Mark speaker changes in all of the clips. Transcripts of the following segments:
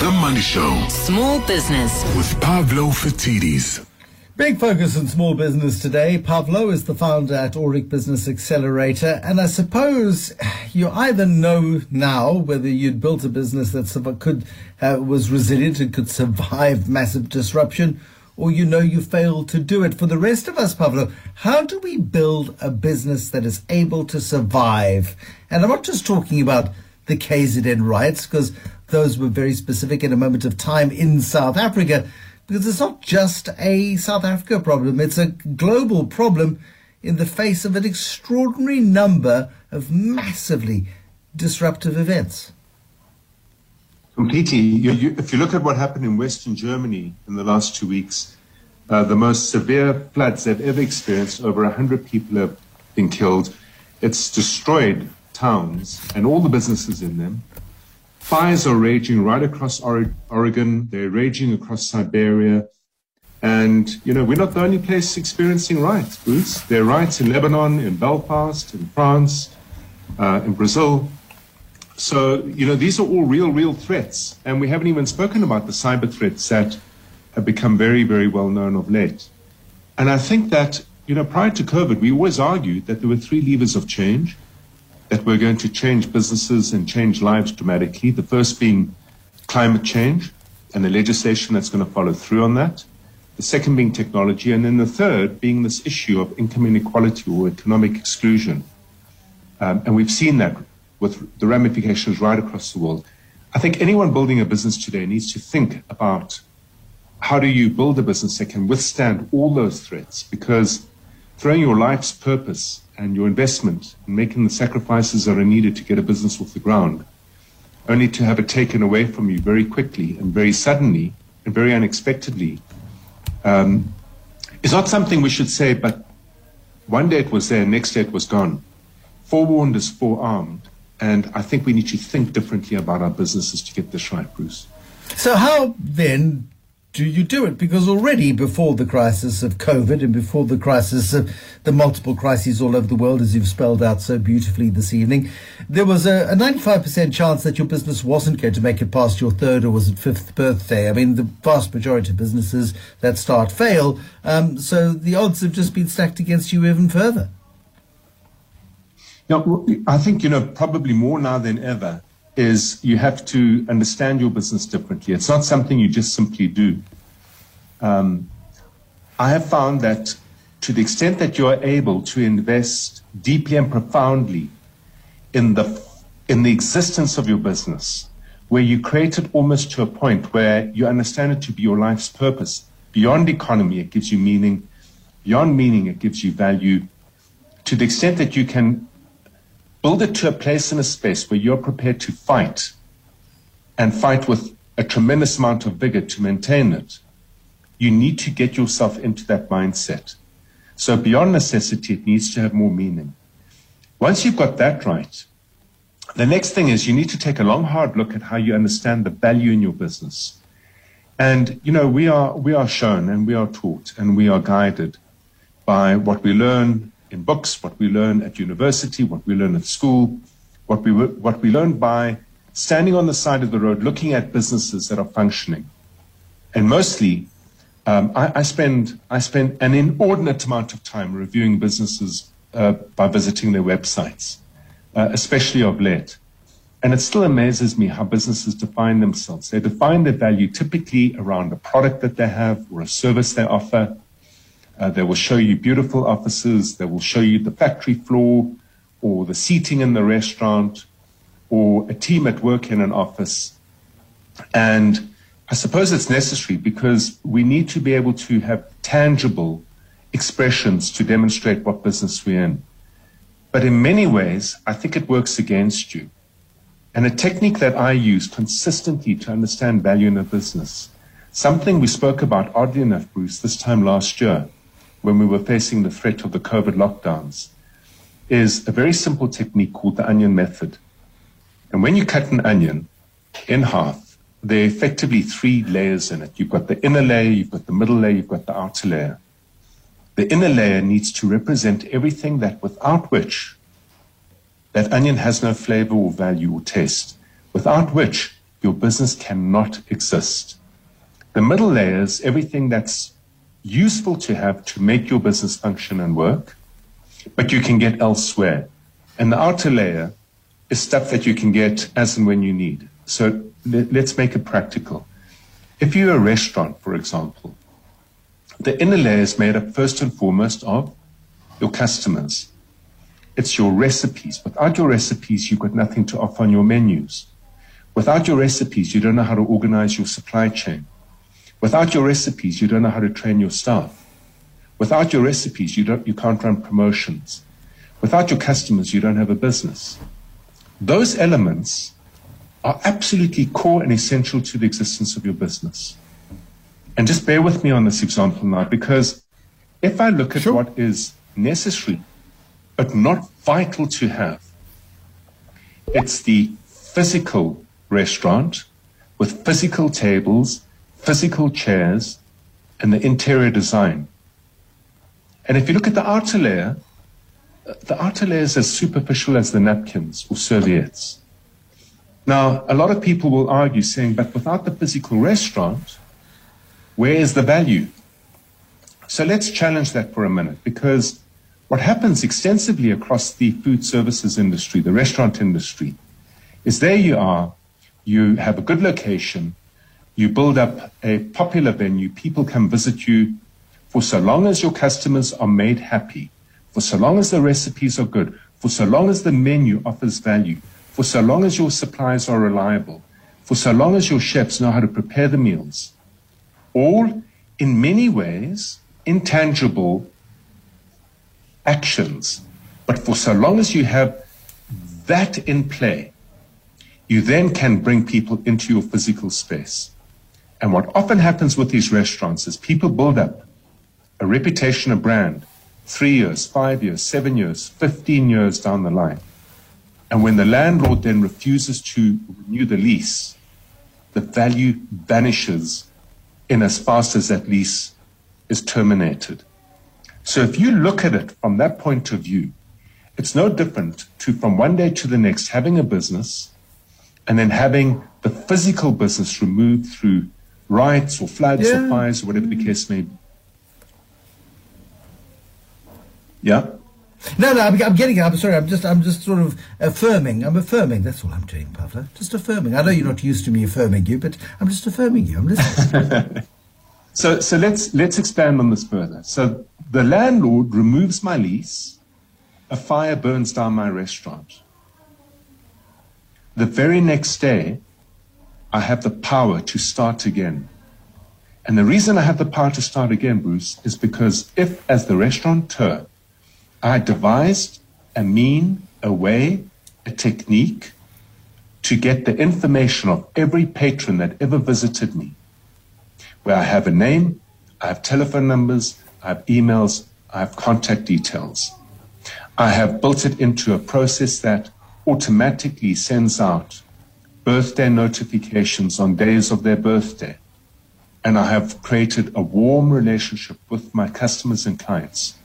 Speaker 1: The Money Show
Speaker 2: Small business.
Speaker 1: with Pavlo Phitidis.
Speaker 3: Big focus on small business today. Pavlo is the founder at Aurik Business Accelerator. And I suppose you either know now whether you'd built a business that could, uh, was resilient and could survive massive disruption, or you know you failed to do it. For the rest of us, Pavlo, how do we build a business that is able to survive? And I'm not just talking about the KZN riots, because those were very specific in a moment of time in South Africa because it's not just a South Africa problem, it's a global problem in the face of an extraordinary number of massively disruptive events.
Speaker 4: Completely. You, you, if you look at what happened in Western Germany in the last two weeks, uh, the most severe floods they've ever experienced, over 100 people have been killed. It's destroyed towns and all the businesses in them. Fires are raging right across Oregon. They're raging across Siberia. And, you know, we're not the only place experiencing riots, Bruce. There are riots in Lebanon, in Belfast, in France, uh, in Brazil. So, you know, these are all real, real threats. And we haven't even spoken about the cyber threats that have become very, very well known of late. And I think that, you know, prior to COVID, we always argued that there were three levers of change that we're going to change businesses and change lives dramatically. The first being climate change and the legislation that's going to follow through on that. The second being technology. And then the third being this issue of income inequality or economic exclusion. Um, and we've seen that with the ramifications right across the world. I think anyone building a business today needs to think about how do you build a business that can withstand all those threats because throwing your life's purpose and your investment and making the sacrifices that are needed to get a business off the ground, only to have it taken away from you very quickly and very suddenly and very unexpectedly, um, is not something we should say, but one day it was there, next day it was gone. Forewarned is forearmed. And I think we need to think differently about our businesses to get this right, Bruce.
Speaker 3: So, how then do you do it? Because already before the crisis of COVID and before the crisis of the multiple crises all over the world, as you've spelled out so beautifully this evening, there was a, a 95% chance that your business wasn't going to make it past your third or was it fifth birthday. I mean, the vast majority of businesses that start fail. Um, so the odds have just been stacked against you even further.
Speaker 4: Now, I think, you know, probably more now than ever is you have to understand your business differently. It's not something you just simply do. Um, I have found that to the extent that you are able to invest deeply and profoundly in the in the existence of your business, where you create it almost to a point where you understand it to be your life's purpose. Beyond economy, it gives you meaning. Beyond meaning, it gives you value. To the extent that you can build it to a place and a space where you're prepared to fight and fight with a tremendous amount of vigor to maintain it, you need to get yourself into that mindset. So beyond necessity, it needs to have more meaning. Once you've got that right, the next thing is you need to take a long, hard look at how you understand the value in your business. And, you know, we are, we are shown and we are taught and we are guided by what we learn in books, what we learn at university, what we learn at school, what we, what we learn by standing on the side of the road, looking at businesses that are functioning. And mostly, um, I, I, spend, I spend an inordinate amount of time reviewing businesses uh, by visiting their websites, uh, especially of late. And it still amazes me how businesses define themselves. They define their value typically around a product that they have or a service they offer. Uh, they will show you beautiful offices. They will show you the factory floor or the seating in the restaurant or a team at work in an office. And I suppose it's necessary because we need to be able to have tangible expressions to demonstrate what business we're in. But in many ways, I think it works against you. And a technique that I use consistently to understand value in a business, something we spoke about oddly enough, Bruce, this time last year when we were facing the threat of the COVID lockdowns, is a very simple technique called the onion method. And when you cut an onion in half, there are effectively three layers in it. You've got the inner layer, you've got the middle layer, you've got the outer layer. The inner layer needs to represent everything that without which that onion has no flavor or value or taste, without which your business cannot exist. The middle layer is everything that's useful to have to make your business function and work, but you can get elsewhere. And the outer layer is stuff that you can get as and when you need. So let's make it practical. If you're a restaurant, for example, the inner layer is made up first and foremost of your customers. It's your recipes. Without your recipes, you've got nothing to offer on your menus. Without your recipes, you don't know how to organize your supply chain. Without your recipes, you don't know how to train your staff. Without your recipes, you, don't, you can't run promotions. Without your customers, you don't have a business. Those elements are absolutely core and essential to the existence of your business. And just bear with me on this example now, because if I look at sure. what is necessary but not vital to have, it's the physical restaurant with physical tables, physical chairs, and the interior design. And if you look at the outer layer, the outer layer is as superficial as the napkins or serviettes. Now, a lot of people will argue saying, but without the physical restaurant, where is the value? So let's challenge that for a minute because what happens extensively across the food services industry, the restaurant industry, is there you are, you have a good location, you build up a popular venue, people come visit you for so long as your customers are made happy, for so long as the recipes are good, for so long as the menu offers value, for so long as your supplies are reliable, for so long as your chefs know how to prepare the meals, all in many ways intangible actions. But for so long as you have that in play, you then can bring people into your physical space. And what often happens with these restaurants is people build up a reputation, a brand, three years, five years, seven years, 15 years down the line. And when the landlord then refuses to renew the lease, the value vanishes in as fast as that lease is terminated. So if you look at it from that point of view, it's no different to from one day to the next having a business and then having the physical business removed through riots or floods yeah. or fires or whatever the mm. case may be. Yeah?
Speaker 3: No, no, I'm, I'm getting it. I'm sorry. I'm just, I'm just sort of affirming. I'm affirming. That's all I'm doing, Pavlo. Just affirming. I know you're not used to me affirming you, but I'm just affirming you. I'm listening.
Speaker 4: so, so let's let's expand on this further. So the landlord removes my lease. A fire burns down my restaurant. The very next day, I have the power to start again. And the reason I have the power to start again, Bruce, is because if, as the restaurateur, I devised a mean, a way, a technique to get the information of every patron that ever visited me, where I have a name, I have telephone numbers, I have emails, I have contact details. I have built it into a process that automatically sends out birthday notifications on days of their birthday. And I have created a warm relationship with my customers and clients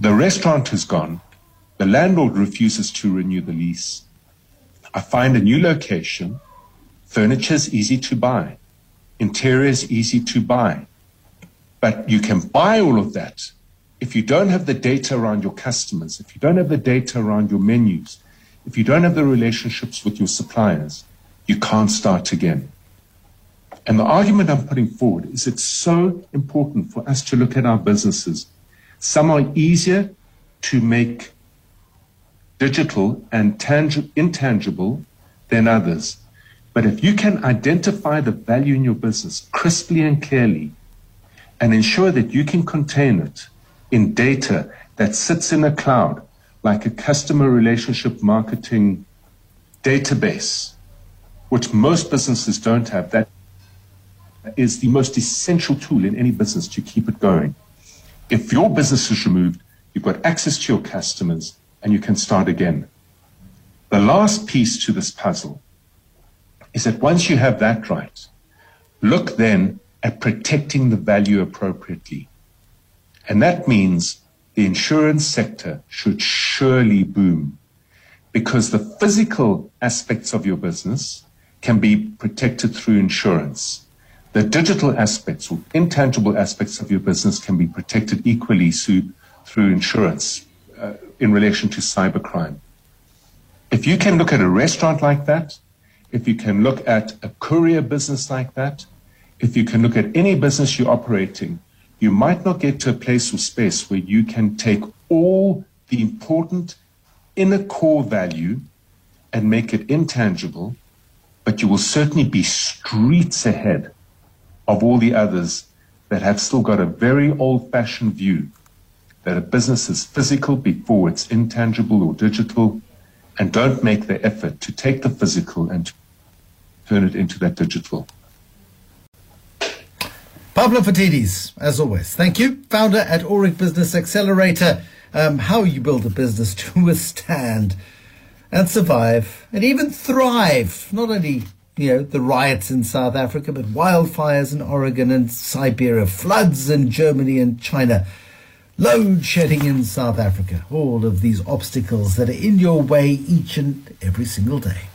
Speaker 4: the restaurant is gone. The landlord refuses to renew the lease. I find a new location. Furniture is easy to buy. Interior is easy to buy. But you can buy all of that if you don't have the data around your customers, if you don't have the data around your menus, if you don't have the relationships with your suppliers, you can't start again. And the argument I'm putting forward is it's so important for us to look at our businesses some are easier to make digital and tangi- intangible than others. But if you can identify the value in your business crisply and clearly and ensure that you can contain it in data that sits in a cloud, like a customer relationship marketing database, which most businesses don't have, that is the most essential tool in any business to keep it going. If your business is removed, you've got access to your customers and you can start again. The last piece to this puzzle is that once you have that right, look then at protecting the value appropriately. And that means the insurance sector should surely boom because the physical aspects of your business can be protected through insurance. The digital aspects or intangible aspects of your business can be protected equally through, insurance uh, in relation to cybercrime. If you can look at a restaurant like that, if you can look at a courier business like that, if you can look at any business you're operating, you might not get to a place or space where you can take all the important inner core value and make it intangible, but you will certainly be streets ahead of all the others that have still got a very old fashioned view that a business is physical before it's intangible or digital and don't make the effort to take the physical and turn it into that digital.
Speaker 3: Pavlo Phitidis, as always, thank you. Founder at Aurik Business Accelerator. Um, how you build a business to withstand and survive and even thrive. Not only, you know, the riots in South Africa, but wildfires in Oregon and Siberia, floods in Germany and China, load shedding in South Africa. All of these obstacles that are in your way each and every single day.